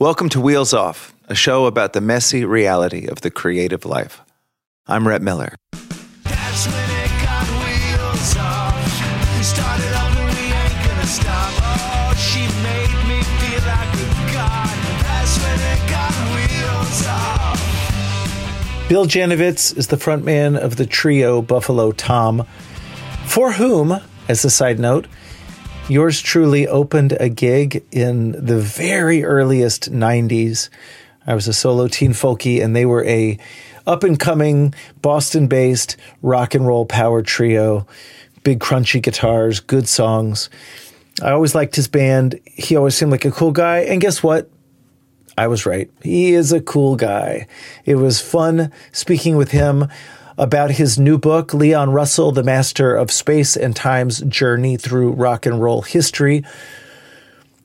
Welcome to Wheels Off, a show about the messy reality of the creative life. I'm Rhett Miller. That's when it got wheels off. We started over, we ain't gonna stop. Oh, she made me feel like a god. That's when it got wheels off. Bill Janovitz is the frontman of the trio Buffalo Tom, for whom, as a side note, yours truly opened a gig in the very earliest 90s. I was a solo teen folky, and they were a up and coming Boston based rock and roll power trio. Big crunchy guitars, good songs. I always liked his band. He always seemed like a cool guy. And guess what? I was right. He is a cool guy. It was fun speaking with him about his new book, Leon Russell, The Master of Space and Time's Journey Through Rock and Roll History.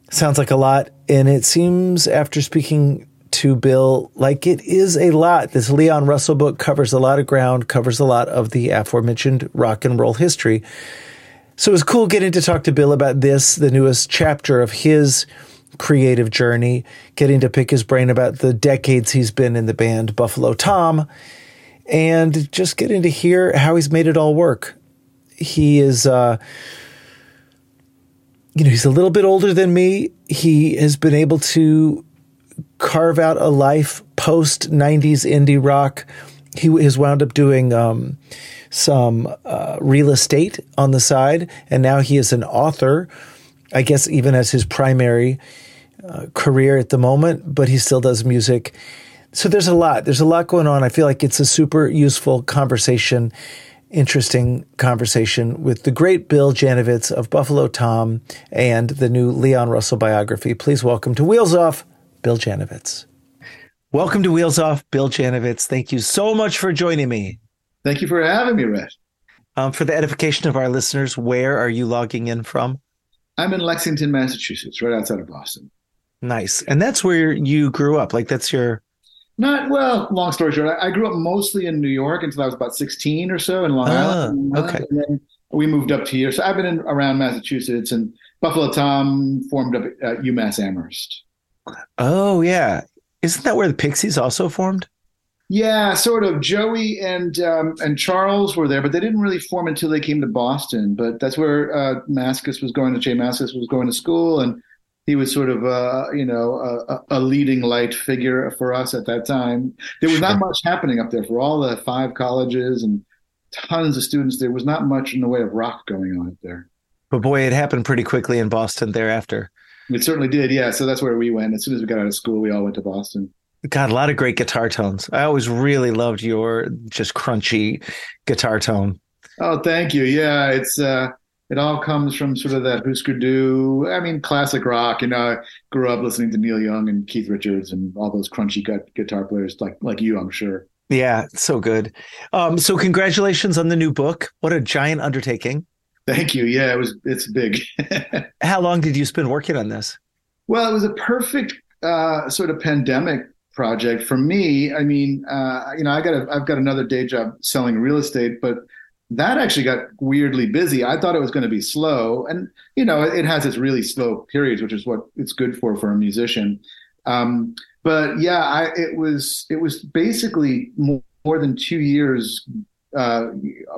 Sounds like a lot. And it seems, after speaking to Bill, like it is a lot. This Leon Russell book covers a lot of ground, covers a lot of the aforementioned rock and roll history. So it was cool getting to talk to Bill about this, the newest chapter of his creative journey, getting to pick his brain about the decades he's been in the band Buffalo Tom, and just getting to hear how he's made it all work. He is, uh, you know, he's a little bit older than me. He has been able to carve out a life post 90s indie rock. He has wound up doing um, some uh, real estate on the side, and now he is an author. I guess even as his primary uh, career at the moment, but he still does music. So there's a lot. There's a lot going on. I feel like it's a super useful conversation, interesting conversation with the great Bill Janovitz of Buffalo Tom and the new Leon Russell biography. Please welcome to Wheels Off, Bill Janovitz. Welcome to Wheels Off, Bill Janovitz. Thank you so much for joining me. Thank you for having me, Rhett. Um, for the edification of our listeners, where are you logging in from? I'm in Lexington, Massachusetts, right outside of Boston. Nice. And that's where you grew up. Like that's your Not well. Long story short, I, I grew up mostly in New York until I was about 16 or so in Long Ah, Island. okay. And then we moved up to here, so I've been in, around Massachusetts and Buffalo Tom formed up at UMass Amherst. Oh yeah. Isn't that where the Pixies also formed? Yeah, sort of. Joey and um, and Charles were there, but they didn't really form until they came to Boston. But that's where uh, Mascis was going to. J Mascis was going to school, and he was sort of uh, you know a, a leading light figure for us at that time. There was not much happening up there for all the five colleges and tons of students. There was not much in the way of rock going on up there. But boy, it happened pretty quickly in Boston thereafter. It certainly did. Yeah, so that's where we went. As soon as we got out of school, we all went to Boston. God, a lot of great guitar tones. I always really loved your just crunchy guitar tone. Oh, thank you. Yeah, it's uh it all comes from sort of that Husker Du. I mean, classic rock. You know, I grew up listening to Neil Young and Keith Richards and all those crunchy gut guitar players like like you, I'm sure. Yeah, so good. Um, so congratulations on the new book. What a giant undertaking. Thank you. Yeah, it was it's big. How long did you spend working on this? well, it was a perfect uh sort of pandemic project for me. I mean, uh, you know, I got a, I've got another day job selling real estate, but that actually got weirdly busy. I thought it was going to be slow, and you know, it, it has its really slow periods, which is what it's good for for a musician. Um, but yeah, I, it was it was basically more, more than two years uh,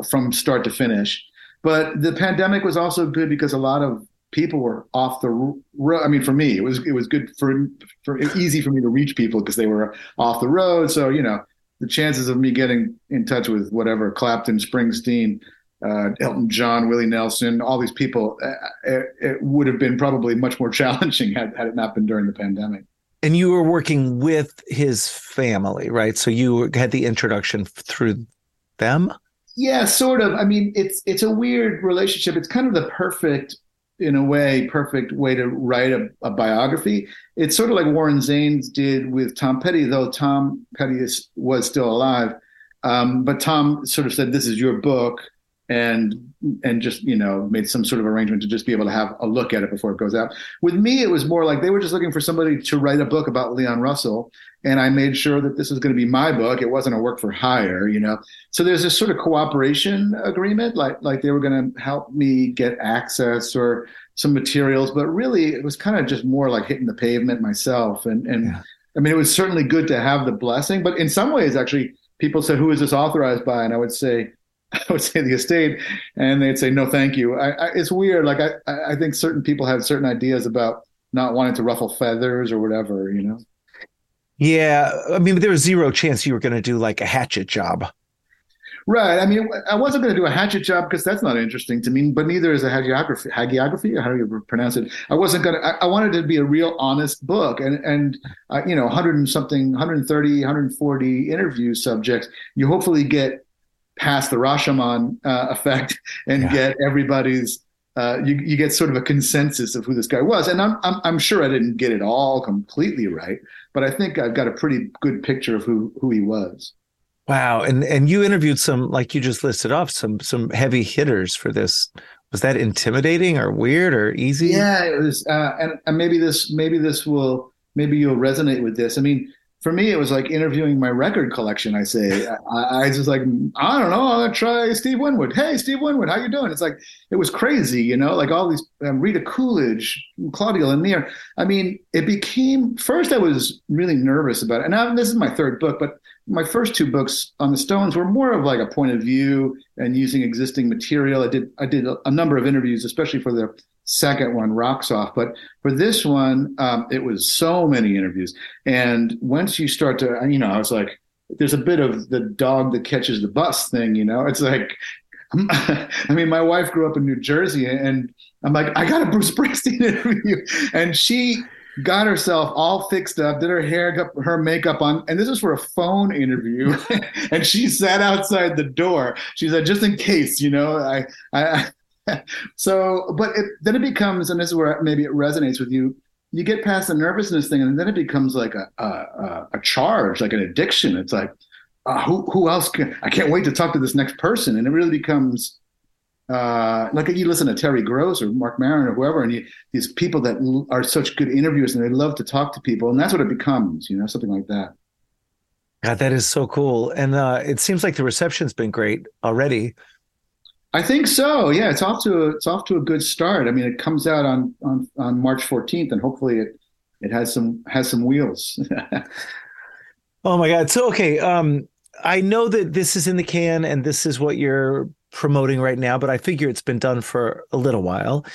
from start to finish. But the pandemic was also good because a lot of people were off the road. I mean, for me, it was it was good for for easy for me to reach people because they were off the road. So you know, the chances of me getting in touch with whatever Clapton, Springsteen, uh, Elton John, Willie Nelson, all these people, uh, it, it would have been probably much more challenging had, had it not been during the pandemic. And you were working with his family, right? So you had the introduction through them. Yeah, sort of. I mean, it's it's a weird relationship. It's kind of the perfect in a way, perfect way to write a, a biography. It's sort of like Warren Zanes did with Tom Petty, though Tom Petty is, was still alive. Um, but Tom sort of said, "This is your book," and and just you know made some sort of arrangement to just be able to have a look at it before it goes out. With me, it was more like they were just looking for somebody to write a book about Leon Russell, and I made sure that this was going to be my book. It wasn't a work for hire, you know. So there's this sort of cooperation agreement, like like they were going to help me get access or some materials, but really it was kind of just more like hitting the pavement myself. And and yeah. I mean, it was certainly good to have the blessing, but in some ways, actually, people said, "Who is this authorized by?" And I would say I would say the estate, and they'd say no, thank you. I, I, it's weird. Like I, I think certain people have certain ideas about not wanting to ruffle feathers or whatever, you know. Yeah, I mean, there was zero chance you were going to do like a hatchet job. Right. I mean, I wasn't going to do a hatchet job because that's not interesting to me, but neither is a hagiography. Hagiography, how do you pronounce it? I wasn't going to, I, wanted it to be a real honest book. And, and uh, you know, 100 and something, 130, 140 interview subjects, you hopefully get past the Rashomon uh, effect and yeah. get everybody's uh, you, you get sort of a consensus of who this guy was. And I'm, I'm, I'm sure I didn't get it all completely right, but I think I've got a pretty good picture of who, who he was. Wow. And, and you interviewed some, like you just listed off some, some heavy hitters for this. Was that intimidating or weird or easy? Yeah, it was. Uh, and, and maybe this, maybe this will, maybe you'll resonate with this. I mean, for me, it was like interviewing my record collection. I say, I, I just like, I don't know, I'm gonna try Steve Winwood. Hey, Steve Winwood, how you doing? It's like it was crazy, you know, like all these um, Rita Coolidge, Claudia Lennear. I mean, it became first. I was really nervous about it, and I, this is my third book, but my first two books on the Stones were more of like a point of view and using existing material. I did I did a, a number of interviews, especially for the second one rocks off. But for this one, um, it was so many interviews. And once you start to, you know, I was like, there's a bit of the dog that catches the bus thing, you know? It's like, I mean, my wife grew up in New Jersey and I'm like, I got a Bruce Springsteen interview. And she got herself all fixed up, did her hair, got her makeup on, and this is for a phone interview. and she sat outside the door. She said, just in case, you know, I, I, so, but it, then it becomes, and this is where maybe it resonates with you. You get past the nervousness thing, and then it becomes like a a, a charge, like an addiction. It's like, uh, who who else can? I can't wait to talk to this next person, and it really becomes uh, like you listen to Terry Gross or Marc Maron or whoever, and you, these people that l- are such good interviewers and they love to talk to people, and that's what it becomes, you know, something like that. God, that is so cool, and uh, it seems like the reception's been great already. I think so. Yeah, it's off to a, it's off to a good start. I mean, it comes out on on on March 14th, and hopefully it it has some has some wheels. oh my God! So okay, um, I know that this is in the can, and this is what you're promoting right now, but I figure it's been done for a little while,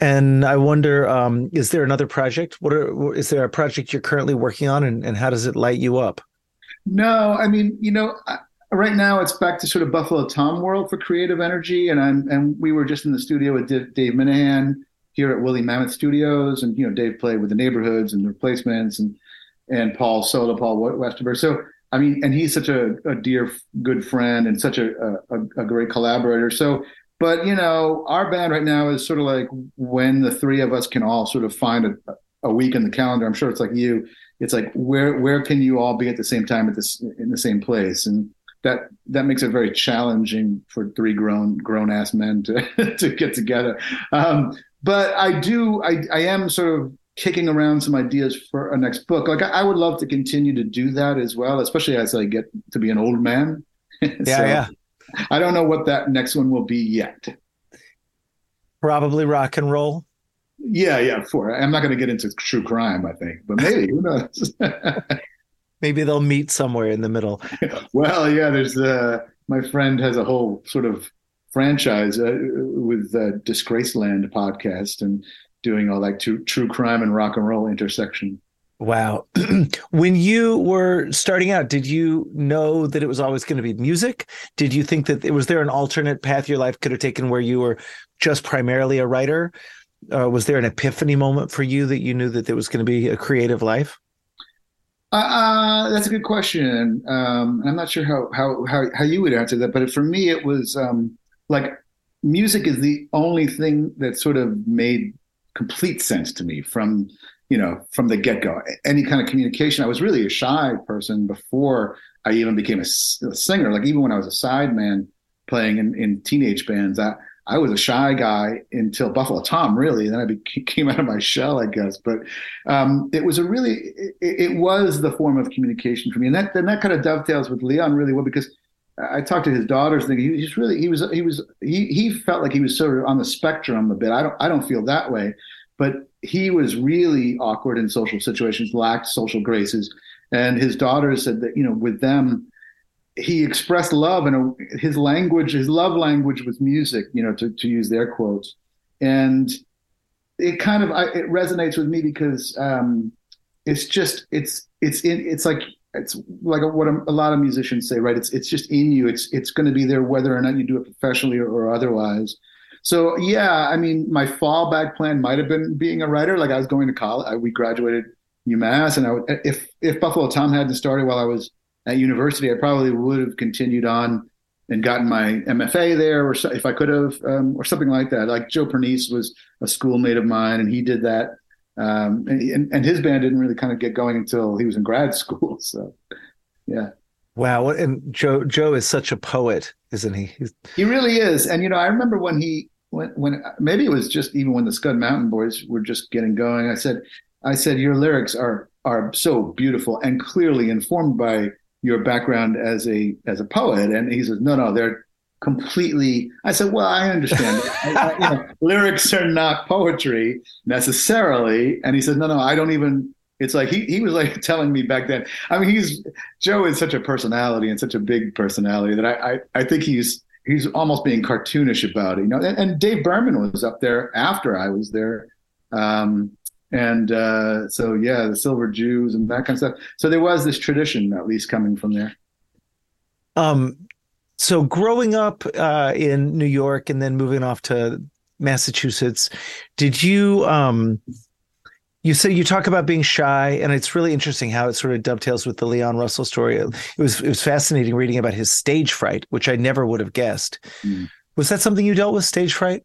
and I wonder, um, is there another project? What are is there a project you're currently working on, and, and how does it light you up? No, I mean, you know. I, right now it's back to sort of Buffalo Tom world for creative energy, and I'm and we were just in the studio with Dave Minehan here at Woolly Mammoth Studios, and you know Dave played with the Neighborhoods and the Replacements, and and Paul Sola, Paul Westerberg. So I mean, and he's such a, a dear, good friend, and such a, a, a great collaborator. So. But you know, our band right now is sort of like when the three of us can all sort of find a, a week in the calendar. I'm sure it's like you. It's like where where can you all be at the same time at this in the same place? And that that makes it very challenging for three grown grown ass men to to get together. Um, but I do I I am sort of kicking around some ideas for a next book. Like I, I would love to continue to do that as well, especially as I get to be an old man. Yeah, so yeah. I don't know what that next one will be yet. Probably rock and roll. Yeah, yeah. For I'm not going to get into true crime. I think, but maybe who knows. Maybe they'll meet somewhere in the middle. well, yeah, there's uh, my friend has a whole sort of franchise uh, with uh, Disgraceland podcast and doing all like true, true crime and rock and roll intersection. Wow. when you were starting out, did you know that it was always going to be music? Did you think that it was there an alternate path your life could have taken where you were just primarily a writer? Uh, was there an epiphany moment for you that you knew that there was going to be a creative life? Uh, uh, that's a good question. Um, I'm not sure how, how, how how you would answer that, but for me, it was um, like music is the only thing that sort of made complete sense to me from you know from the get-go. Any kind of communication. I was really a shy person before i even became a singer. Like even when i was a sideman playing in, in teenage bands i i was a shy guy until buffalo. Tom really? Then i became out of my shell i guess. But um, it was a really it, it was the form of communication for me. And that then that kind of dovetails with leon really well because I talked to his daughters. Thinking he's really he was he was he he felt like he was sort of on the spectrum a bit. I don't I don't feel that way, but he was really awkward in social situations, lacked social graces, and his daughters said that you know with them he expressed love and his language his love language was music you know to, to use their quotes and it kind of I, it resonates with me because um, it's just it's it's in, it's like it's like what a, a, lot of musicians say, right? It's it's just in you. It's it's going to be there whether or not you do it professionally or, or, otherwise. So yeah, I mean, my fallback plan might have been being a writer. Like I was going to college. I, we graduated UMass, and I would, if if Buffalo Tom hadn't started while I was at university, I probably would have continued on and gotten my MFA there, or if I could have, um, or something like that. Like Joe Pernice was a schoolmate of mine, and he did that um, and, and his band didn't really kind of get going until he was in grad school. So, yeah. Wow, and Joe Joe is such a poet, isn't he? He's... He really is. And you know, I remember when he when when maybe it was just even when the Scud Mountain Boys were just getting going. I said, I said, your lyrics are are so beautiful and clearly informed by your background as a as a poet. And he says, no, no, they're completely i said well i understand. I, I, you know, lyrics are not poetry necessarily. And he said no no i don't even it's like he, he was like telling me back then. I mean he's joe is such a personality and such a big personality that i i, I think he's he's almost being cartoonish about it you know? And, and dave berman was up there after i was there um, and uh, so yeah the silver jews and that kind of stuff so there was this tradition at least coming from there um so growing up uh, in New York and then moving off to Massachusetts, did you um, you say you talk about being shy, and it's really interesting how it sort of dovetails with the Leon Russell story. It was it was fascinating reading about his stage fright, which I never would have guessed. Mm. Was that something you dealt with, stage fright?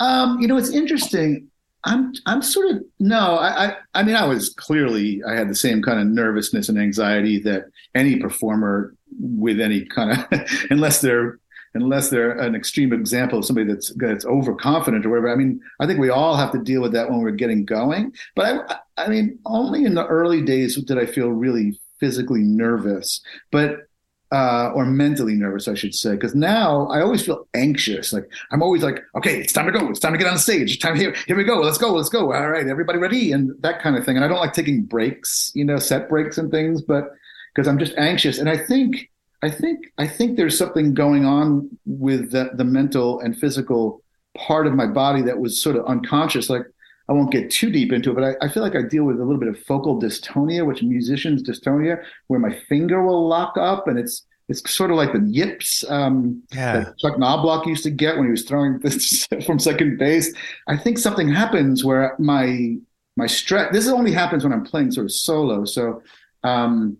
Um, you know, it's interesting. I'm I'm sort of no, I, I I mean I was clearly I had the same kind of nervousness and anxiety that any performer with any kind of unless they're unless they're an extreme example of somebody that's that's overconfident or whatever. I mean, I think we all have to deal with that when we're getting going. But I I mean, only in the early days did I feel really physically nervous. But uh, or mentally nervous, I should say, because now I always feel anxious. Like I'm always like, okay, it's time to go. It's time to get on stage. It's time here. Here we go. Let's go. Let's go. All right, everybody ready, and that kind of thing. And I don't like taking breaks, you know, set breaks and things, but because I'm just anxious. And I think, I think, I think there's something going on with the, the mental and physical part of my body that was sort of unconscious. Like I won't get too deep into it, but I, I, feel like I deal with a little bit of focal dystonia, which musicians dystonia, where my finger will lock up and it's it's sort of like the yips um, yeah. that Chuck Knoblauch used to get when he was throwing this from second base. I think something happens where my my stress. This only happens when I'm playing sort of solo. So um,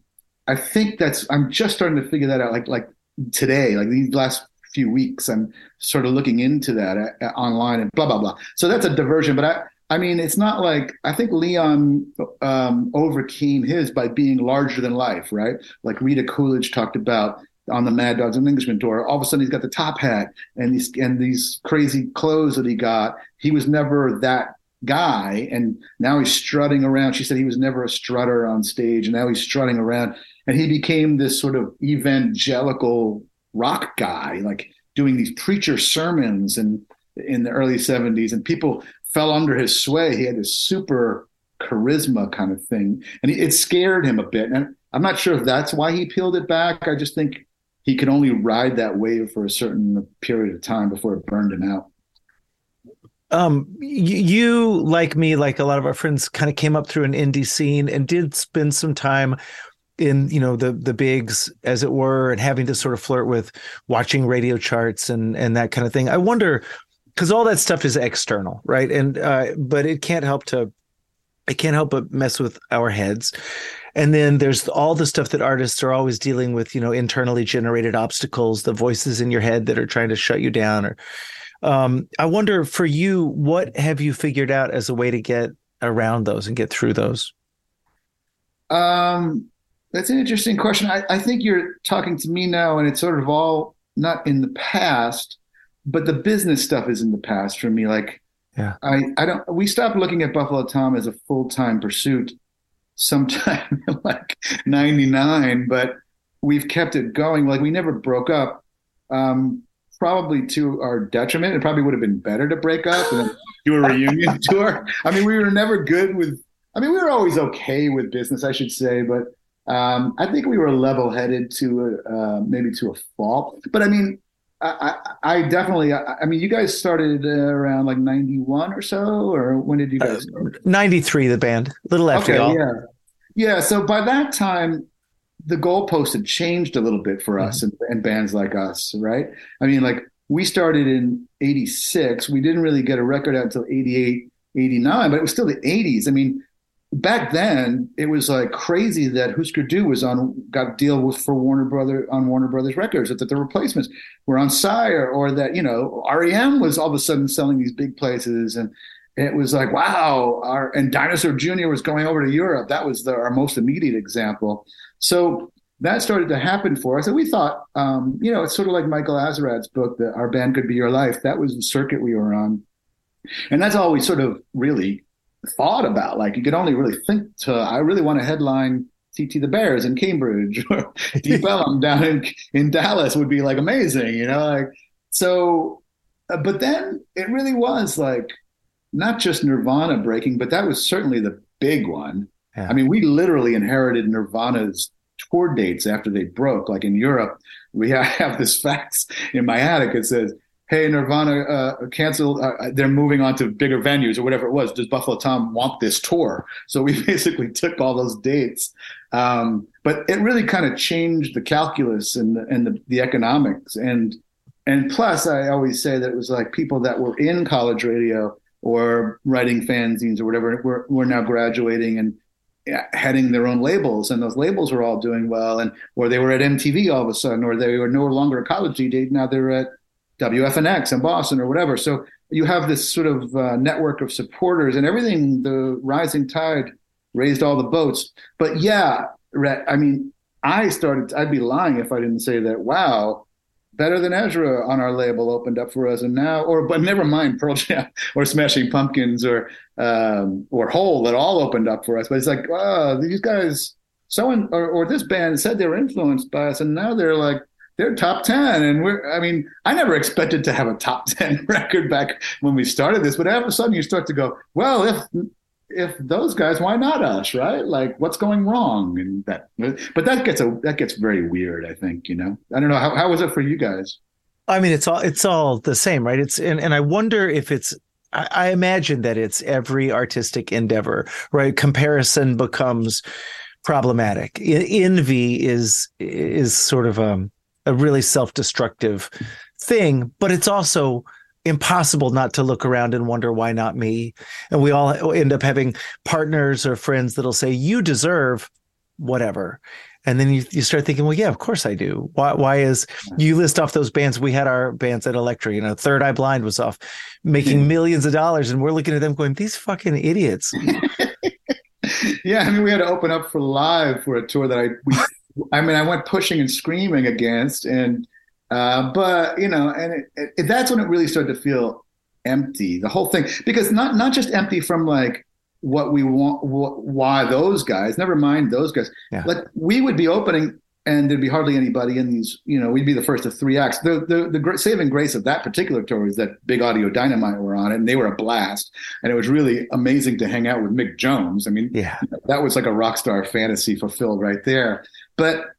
I think that's I'm just starting to figure that out. Like like today, like these last few weeks, I'm sort of looking into that uh, online and blah blah blah. So that's a diversion, but I I mean, it's not like I think Leon um, overcame his by being larger than life, right? Like Rita Coolidge talked about on the Mad Dogs and Englishmen tour. All of a sudden, he's got the top hat and these and these crazy clothes that he got. He was never that guy, and now he's strutting around. She said he was never a strutter on stage, and now he's strutting around, and he became this sort of evangelical rock guy, like doing these preacher sermons and in the early 70s and people fell under his sway. He had this super charisma kind of thing, and it scared him a bit. And I'm not sure if that's why he peeled it back. I just think he could only ride that wave for a certain period of time before it burned him out. Um, you, like me, like a lot of our friends, kind of came up through an indie scene and did spend some time in you know the the bigs as it were and having to sort of flirt with watching radio charts and and that kind of thing i wonder because all that stuff is external, right? And uh, but it can't help to it can't help but mess with our heads. and then there's all the stuff that artists are always dealing with you know internally generated obstacles the voices in your head that are trying to shut you down or um, i wonder for you what have you figured out as a way to get around those and get through those Um, that's an interesting question. I, I think you're talking to me now, and it's sort of all not in the past, but the business stuff is in the past for me. Like, Yeah. I, I don't. We stopped looking at Buffalo Tom as a full time pursuit sometime in like '99, but we've kept it going. Like, we never broke up. Um, probably to our detriment. It probably would have been better to break up and do a reunion tour. I mean, we were never good with. I mean, we were always okay with business, I should say, but um, I think we were level-headed to a, uh, maybe to a fault. But I mean, I, I, definitely. I, I mean, you guys started uh, around like '91 or so, or when did you guys? start? 93 the band a little after Okay, y'all yeah, yeah. So by that time, the goalpost had changed a little bit for us and, and bands like us, right? I mean, like we started in '86. We didn't really get a record out until '88, '89, but it was still the '80s. I mean, back then it was like crazy that Husker Du was on got a deal with for Warner Brother on Warner Brothers Records, that the replacements were on Sire, or that you know REM was all of a sudden selling these big places and it was like wow our and dinosaur junior was going over to europe. That was the, our most immediate example. So that started to happen for us and we thought um, you know it's sort of like michael azerrad's book that our band could be your life. That was the circuit we were on. And that's all we sort of really thought about like you could only really think to i really want to headline TT the Bears in Cambridge or Deep Ellum down in in Dallas would be like amazing, you know. Like so, uh, but then it really was like not just Nirvana breaking, but that was certainly the big one. Yeah. I mean, we literally inherited Nirvana's tour dates after they broke. Like in Europe, we have this fax in my attic. It says, "Hey, Nirvana uh, canceled. Uh, they're moving on to bigger venues or whatever it was. Does Buffalo Tom want this tour?" So we basically took all those dates. Um, but it really kind of changed the calculus and the, and the, the economics and and plus I always say that it was like people that were in college radio or writing fanzines or whatever were, were now graduating and heading their own labels and those labels were all doing well and or they were at MTV all of a sudden or they were no longer a college DJ now they're at WFNX in Boston or whatever. So you have this sort of uh, network of supporters and everything the rising tide raised all the boats. But yeah Rhett, I mean I started I'd be lying if I didn't say that wow better than Ezra on our label opened up for us, and now, or but never mind Pearl Jam or Smashing Pumpkins or um, or Hole that all opened up for us. But it's like, oh, these guys, someone or, or this band said they were influenced by us, and now they're like they're top ten, and we're. I mean, I never expected to have a top ten record back when we started this, but all of a sudden you start to go, well, if if those guys, why not us, right? Like, what's going wrong? And that, but that gets a that gets very weird. I think you know. I don't know how how was it for you guys? I mean, it's all it's all the same, right? It's and, and I wonder if it's I, I imagine that it's every artistic endeavor, right? Comparison becomes problematic. Envy is is sort of a a really self-destructive thing, but it's also impossible not to look around and wonder why not me. And we all end up having partners or friends that'll say, You deserve whatever. And then you, you start thinking, well, yeah, of course I do. Why, why is you list off those bands? We had our bands at Elektra, you know, Third Eye Blind was off making millions of dollars. And we're looking at them going, these fucking idiots. yeah. I mean, we had to open up for live for a tour that I, we, I mean, I went pushing and screaming against. And, uh, but, you know, and it, it, that's when it really started to feel empty, the whole thing, because not, not just empty from like, what we want, wh- why those guys, never mind those guys. Yeah. Like we would be opening and there'd be hardly anybody in these, you know, we'd be the first of three acts. The, the, the great saving grace of that particular tour is that Big Audio Dynamite were on it and they were a blast. And it was really amazing to hang out with Mick Jones. I mean, Yeah. that was like a rock star fantasy fulfilled right there. But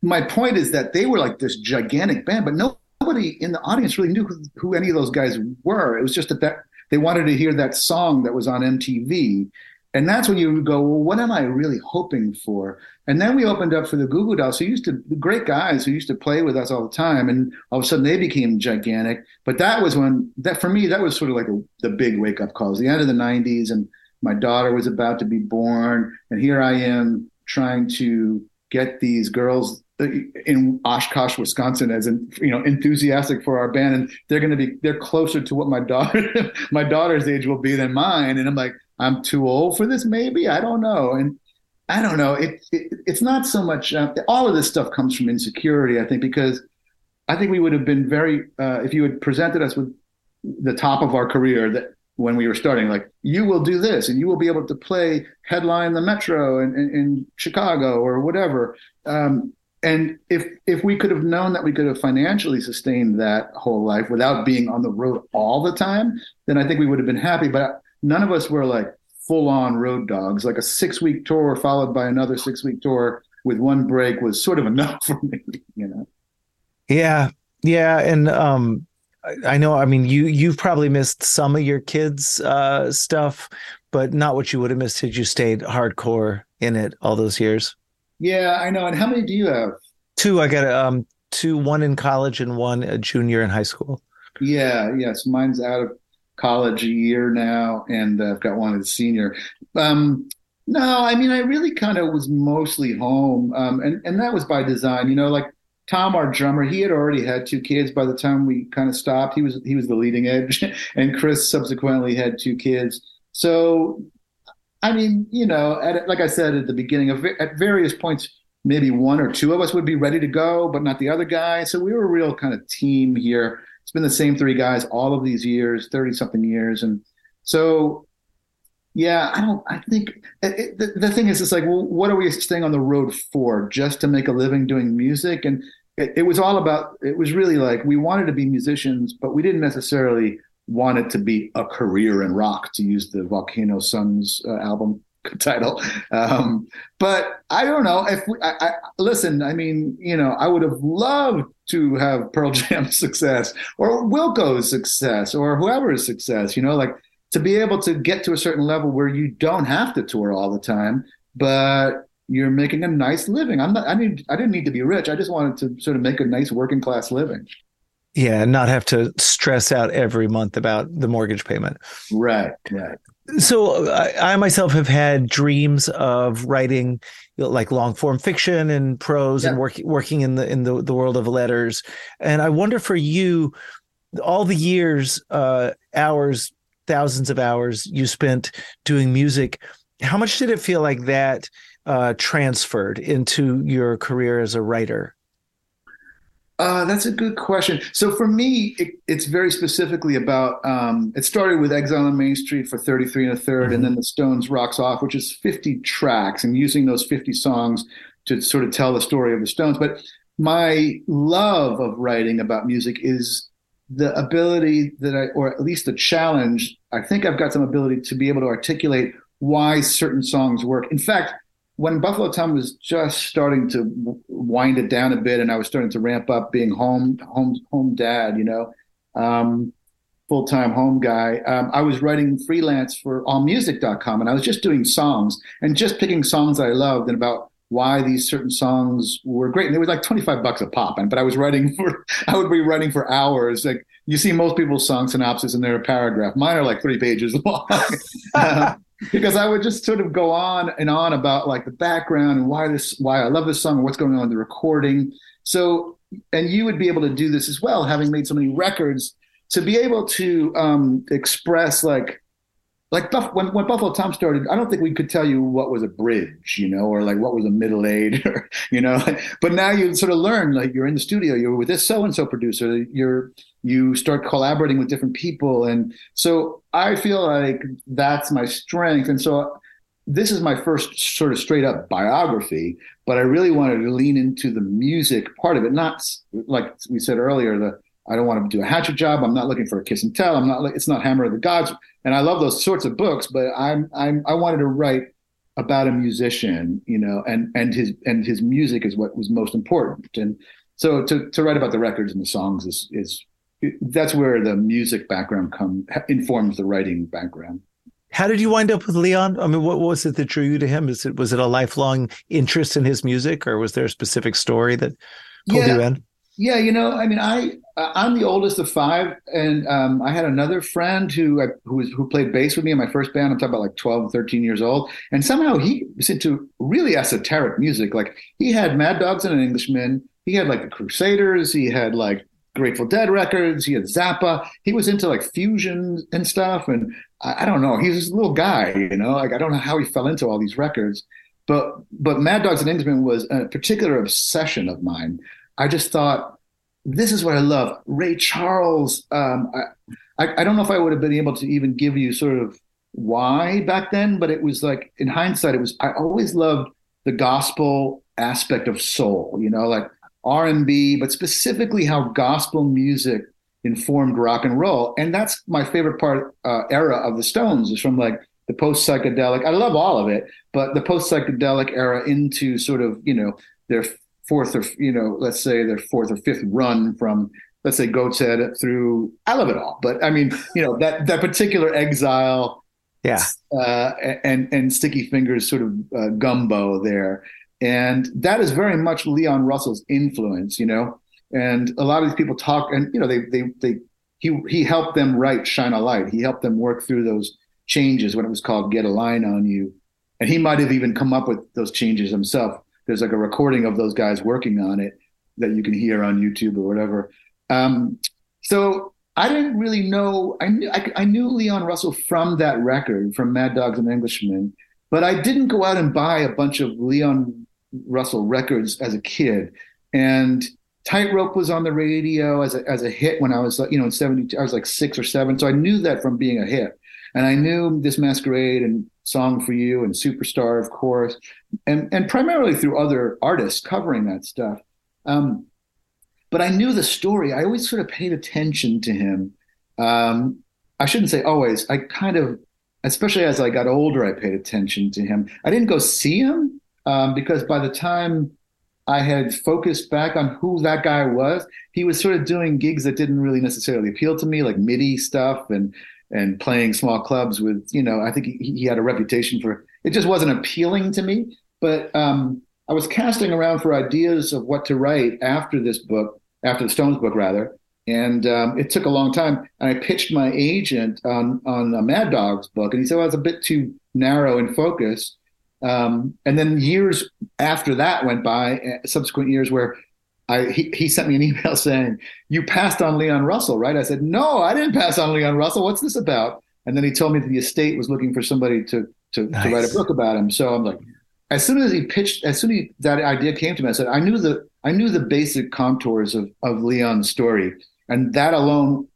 my point is that they were like this gigantic band, but nobody in the audience really knew who, who any of those guys were. It was just that, that they wanted to hear that song that was on MTV. And that's when you go, well, what am I really hoping for? And then we opened up for the Goo Goo Dolls, who used to, great guys who used to play with us all the time. And all of a sudden they became gigantic. But that was when, that for me, that was sort of like a, the big wake up calls, the end of the 90s. And my daughter was about to be born. And here I am trying to get these girls in Oshkosh, Wisconsin, as in, you know enthusiastic for our band, and they're going to be they're closer to what my daughter my daughter's age will be than mine, and I'm like I'm too old for this, maybe? I don't know, and I don't know. It, it it's not so much uh, all of this stuff comes from insecurity, I think, because I think we would have been very uh, if you had presented us with the top of our career that when we were starting, like you will do this and you will be able to play headline the Metro in, in, in Chicago or whatever. Um, and if if we could have known that we could have financially sustained that whole life without being on the road all the time, then I think we would have been happy. But none of us were like full on road dogs. Like a six week tour followed by another six week tour with one break was sort of enough for me, you know. Yeah, yeah, and um, I know. I mean, you you've probably missed some of your kids' uh, stuff, but not what you would have missed had you stayed hardcore in it all those years. Yeah, I know. And how many do you have? Two. I got um two. One in college and one a junior in high school. Yeah, yes. Mine's out of college a year now, and I've got one as a senior. Um, no, I mean, I really kind of was mostly home, um, and and that was by design. You know, like Tom, our drummer, he had already had two kids by the time we kind of stopped. He was he was the leading edge, and Chris subsequently had two kids. So, I mean, you know, at, like I said at the beginning, of, at various points, maybe one or two of us would be ready to go, but not the other guy. So we were a real kind of team here. It's been the same three guys all of these years, thirty something years, and so yeah, I don't. I think it, the, the thing is, it's like, well, what are we staying on the road for? Just to make a living doing music? And it, it, was all about it was really like we wanted to be musicians but we didn't necessarily want it to be a career in rock to use the volcano suns uh, album title. Um, but i don't know if we, I, I, listen i mean you know i would have loved to have pearl jam success or wilco's success or whoever's success you know like to be able to get to a certain level where you don't have to tour all the time but you're making a nice living. I'm not. I need. I didn't need to be rich. I just wanted to sort of make a nice working class living. Yeah, and not have to stress out every month about the mortgage payment. Right. Right. So I, I myself have had dreams of writing you know, like long form fiction and prose yeah. and working working in the in the, the world of letters. And I wonder for you, all the years, uh, hours, thousands of hours you spent doing music. How much did it feel like that? uh, transferred into your career as a writer? Uh, that's a good question. So for me, it, it's very specifically about. Um, it started with Exile on Main Street for 33 and a 3rd mm-hmm. and then the Stones Rocks Off, which is 50 tracks, and using those 50 songs to sort of tell the story of the Stones. But my love of writing about music is the ability that I, or at least the challenge. I think I've got some ability to be able to articulate why certain songs work. In fact, when Buffalo Tom was just starting to wind it down a bit, and I was starting to ramp up being home, home, home dad, you know, um, full time home guy. Um, I was writing freelance for AllMusic.com, and I was just doing songs and just picking songs that I loved and about why these certain songs were great. And it was like twenty five bucks a pop, and but I was writing for, I would be writing for hours. Like you see most people's song synopsis, and they're a paragraph. Mine are like three pages long. uh, because I would just sort of go on and on about like the background and why this, why I love this song and what's going on in the recording. So, and you would be able to do this as well, having made so many records, to be able to um, express like like Buff, when, when Buffalo Tom started, I don't think we could tell you what was a bridge, you know, or like what was a middle eight, or you know. But now you sort of learn, like you're in the studio, you're with this so and so producer, you're you start collaborating with different people, and so I feel like that's my strength, and so this is my first sort of straight up biography, but I really wanted to lean into the music part of it, not like we said earlier, the I don't want to do a hatchet job. I'm not looking for a kiss and tell. I'm not. It's not Hammer of the Gods. And I love those sorts of books, but I'm I'm I wanted to write about a musician, you know, and and his and his music is what was most important. And so to to write about the records and the songs is is that's where the music background come informs the writing background. How did you wind up with Leon? I mean, what was it that drew you to him? Is it was it a lifelong interest in his music, or was there a specific story that pulled yeah. you in? Yeah, you know, I mean, I uh, I'm the oldest of five, and um, I had another friend who I, who was who played bass with me in my first band. I'm talking about like 12, 13 years old, and somehow he was into really esoteric music. Like he had Mad Dogs and an Englishman. He had like the Crusaders. He had like Grateful Dead records. He had Zappa. He was into like fusion and stuff. And I, I don't know. He's this little guy, you know. Like I don't know how he fell into all these records. But but Mad Dogs and Englishmen was a particular obsession of mine. I just thought this is what I love. Ray Charles. Um, I, I, I don't know if I would have been able to even give you sort of why back then, but it was like in hindsight, it was I always loved the gospel aspect of soul. You know, like R and B, but specifically how gospel music informed rock and roll, and that's my favorite part uh, era of the Stones is from like the post psychedelic. I love all of it, but the post psychedelic era into sort of you know their fourth or you know let's say their fourth or fifth run from let's say Goat's Head through I love it all, but I mean you know that that particular exile, Yeah. uh, and and Sticky Fingers sort of uh, gumbo there, and that is very much Leon Russell's influence, you know. And a lot of these people talk, and you know they they they he he helped them write Shine a Light. He helped them work through those changes when it was called Get a Line on You, and he might have even come up with those changes himself. There's like a recording of those guys working on it that you can hear on YouTube or whatever. Um, so I didn't really know. I knew I, I knew Leon Russell from that record, from Mad Dogs and Englishmen, but I didn't go out and buy a bunch of Leon Russell records as a kid. And Tightrope was on the radio as a as a hit when I was you know in seventy. I was like six or seven, so I knew that from being a hit. And I knew this masquerade and Song for You and Superstar, of course, and and primarily through other artists covering that stuff. Um, but I knew the story. I always sort of paid attention to him. Um, I shouldn't say always. I kind of, especially as I got older, I paid attention to him. I didn't go see him um, because by the time I had focused back on who that guy was, he was sort of doing gigs that didn't really necessarily appeal to me, like MIDI stuff and and playing small clubs with, you know, I think he, he had a reputation for it just wasn't appealing to me. But um, I was casting around for ideas of what to write after this book, after the Stones book, rather. And um, it took a long time. And I pitched my agent on on a Mad Dogs book, and he said, "Well, it's a bit too narrow in focus." Um, and then years after that went by, uh, subsequent years where I, he, he sent me an email saying, "You passed on Leon Russell, right?" I said, "No, I didn't pass on Leon Russell. What's this about?" And then he told me that the estate was looking for somebody to to, Nice. to write a book about him. So I'm like, as soon as he pitched, as soon as he, that idea came to me, I said, I knew the I knew the basic contours of of Leon's story, and that alone,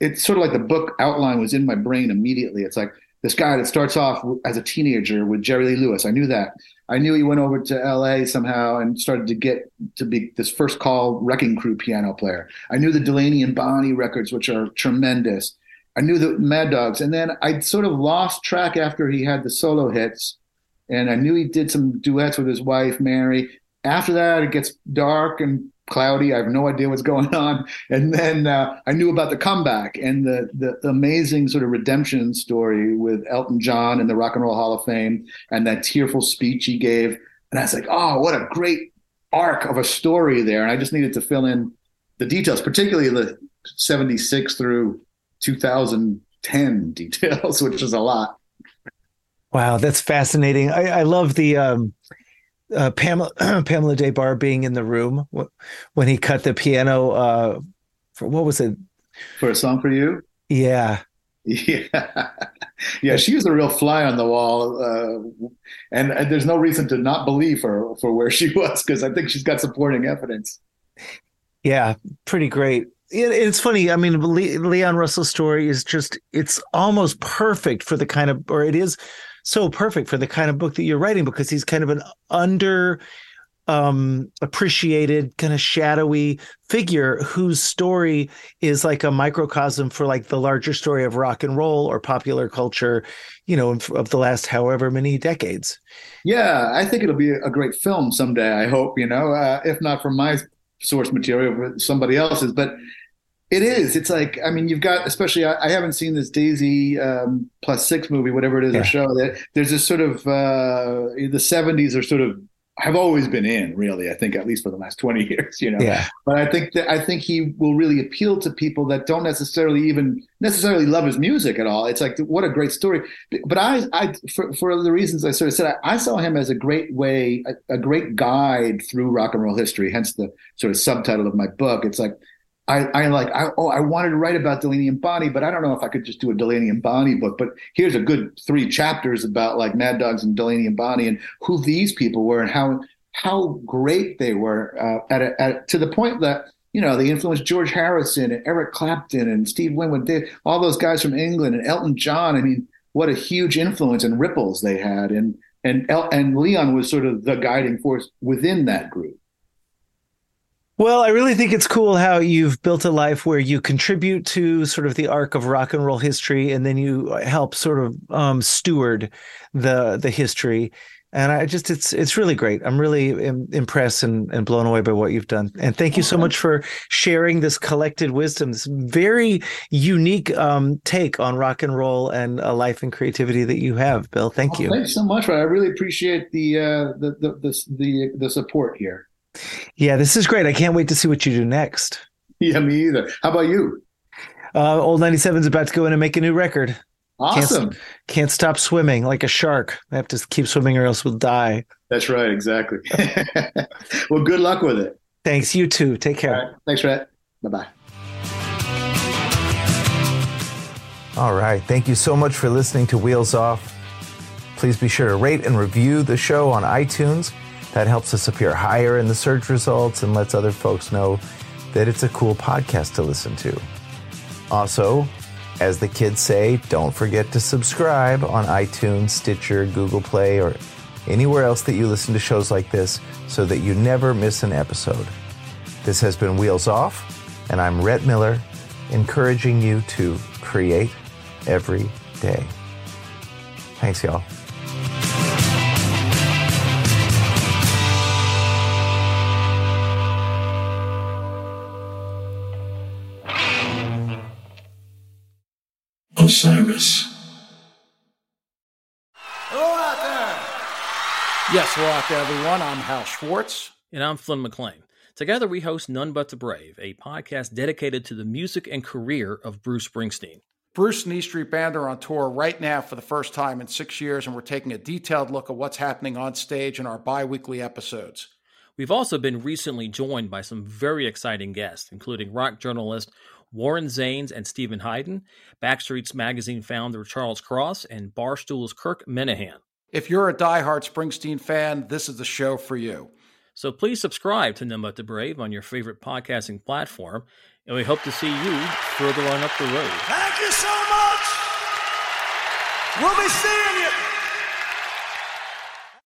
it's sort of like the book outline was in my brain immediately. It's like this guy that starts off as a teenager with Jerry Lee Lewis. I knew that. I knew he went over to LA somehow and started to get to be this first call wrecking crew piano player. I knew the Delaney and Bonnie records, which are tremendous. I knew the Mad Dogs. And then I sort of lost track after he had the solo hits. And I knew he did some duets with his wife, Mary. After that, it gets dark and cloudy. I have no idea what's going on. And then uh, I knew about the comeback and the, the amazing sort of redemption story with Elton John and the Rock and Roll Hall of Fame and that tearful speech he gave. And I was like, oh, what a great arc of a story there. And I just needed to fill in the details, particularly the 76 through 2010 details, which is a lot. Wow, that's fascinating. I, I love the um, uh, Pamela Pamela Des Barres being in the room when he cut the piano. Uh, for what was it? For a song for you? Yeah, Yeah, yeah, she was a real fly on the wall, uh, and, and there's no reason to not believe her for where she was because I think she's got supporting evidence. yeah, pretty great. It, it's funny. I mean, Le- Leon Russell's story is just—it's almost perfect for the kind of, or it is so perfect for the kind of book that you're writing because he's kind of an under um appreciated kind of shadowy figure whose story is like a microcosm for like the larger story of rock and roll or popular culture you know of the last however many decades Yeah, I think it'll be a great film someday. I hope you know, uh, if not from my source material, but somebody else's. But it is. It's like I mean, you've got especially. I, I haven't seen this Daisy um, plus six movie, whatever it is, Yeah. or show that there's this sort of uh, the '70s are sort of have always been in, really. I think at least for the last twenty years, you know. Yeah. But I think that I think he will really appeal to people that don't necessarily even necessarily love his music at all. It's like what a great story. But I, I for, for the reasons I sort of said, I, I saw him as a great way, a, a great guide through rock and roll history. Hence the sort of subtitle of my book. It's like I, I like I, oh I wanted to write about Delaney and Bonnie, but I don't know if I could just do a Delaney and Bonnie book. But here's a good three chapters about like Mad Dogs and Delaney and Bonnie and who these people were and how how great they were uh, at, a, at to the point that you know they influenced George Harrison and Eric Clapton and Steve Winwood, they, all those guys from England and Elton John. I mean, what a huge influence and ripples they had, and and El, and Leon was sort of the guiding force within that group. Well, I really think it's cool how you've built a life where you contribute to sort of the arc of rock and roll history, and then you help sort of um, steward the the history. And I just it's it's really great. I'm really Im- impressed and, and blown away by what you've done. And thank you so much for sharing this collected wisdom, this very unique um, take on rock and roll and a life and creativity that you have, Bill. Thank you. Oh, thanks so much. I really appreciate the uh, the, the the the the support here. Yeah, this is great. I can't wait to see what you do next. Yeah, me either. How about you? Uh, Old 97 is about to go in and make a new record. Awesome. Can't, can't stop swimming like a shark. I have to keep swimming or else we'll die. That's right. Exactly. well, good luck with it. Thanks. You too. Take care. All right. Thanks, Rhett. Bye bye. All right. Thank you so much for listening to Wheels Off. Please be sure to rate and review the show on iTunes. That helps us appear higher in the search results and lets other folks know that it's a cool podcast to listen to. Also, as the kids say, don't forget to subscribe on iTunes, Stitcher, Google Play, or anywhere else that you listen to shows like this so that you never miss an episode. This has been Wheels Off, and I'm Rhett Miller, encouraging you to create every day. Thanks, y'all. Osiris. Hello out there. Yes, hello out there, everyone. I'm Hal Schwartz. And I'm Flynn McLean. Together, we host None But the Brave, a podcast dedicated to the music and career of Bruce Springsteen. Bruce and E Street Band are on tour right now for the first time in six years, and we're taking a detailed look at what's happening on stage in our bi weekly episodes. We've also been recently joined by some very exciting guests, including rock journalist Warren Zanes and Steven Hyden, Backstreets Magazine founder Charles Cross, and Barstool's Kirk Minihane. If you're a diehard Springsteen fan, this is the show for you. So please subscribe to None But the Brave on your favorite podcasting platform, and we hope to see you further on up the road. Thank you so much. We'll be seeing you.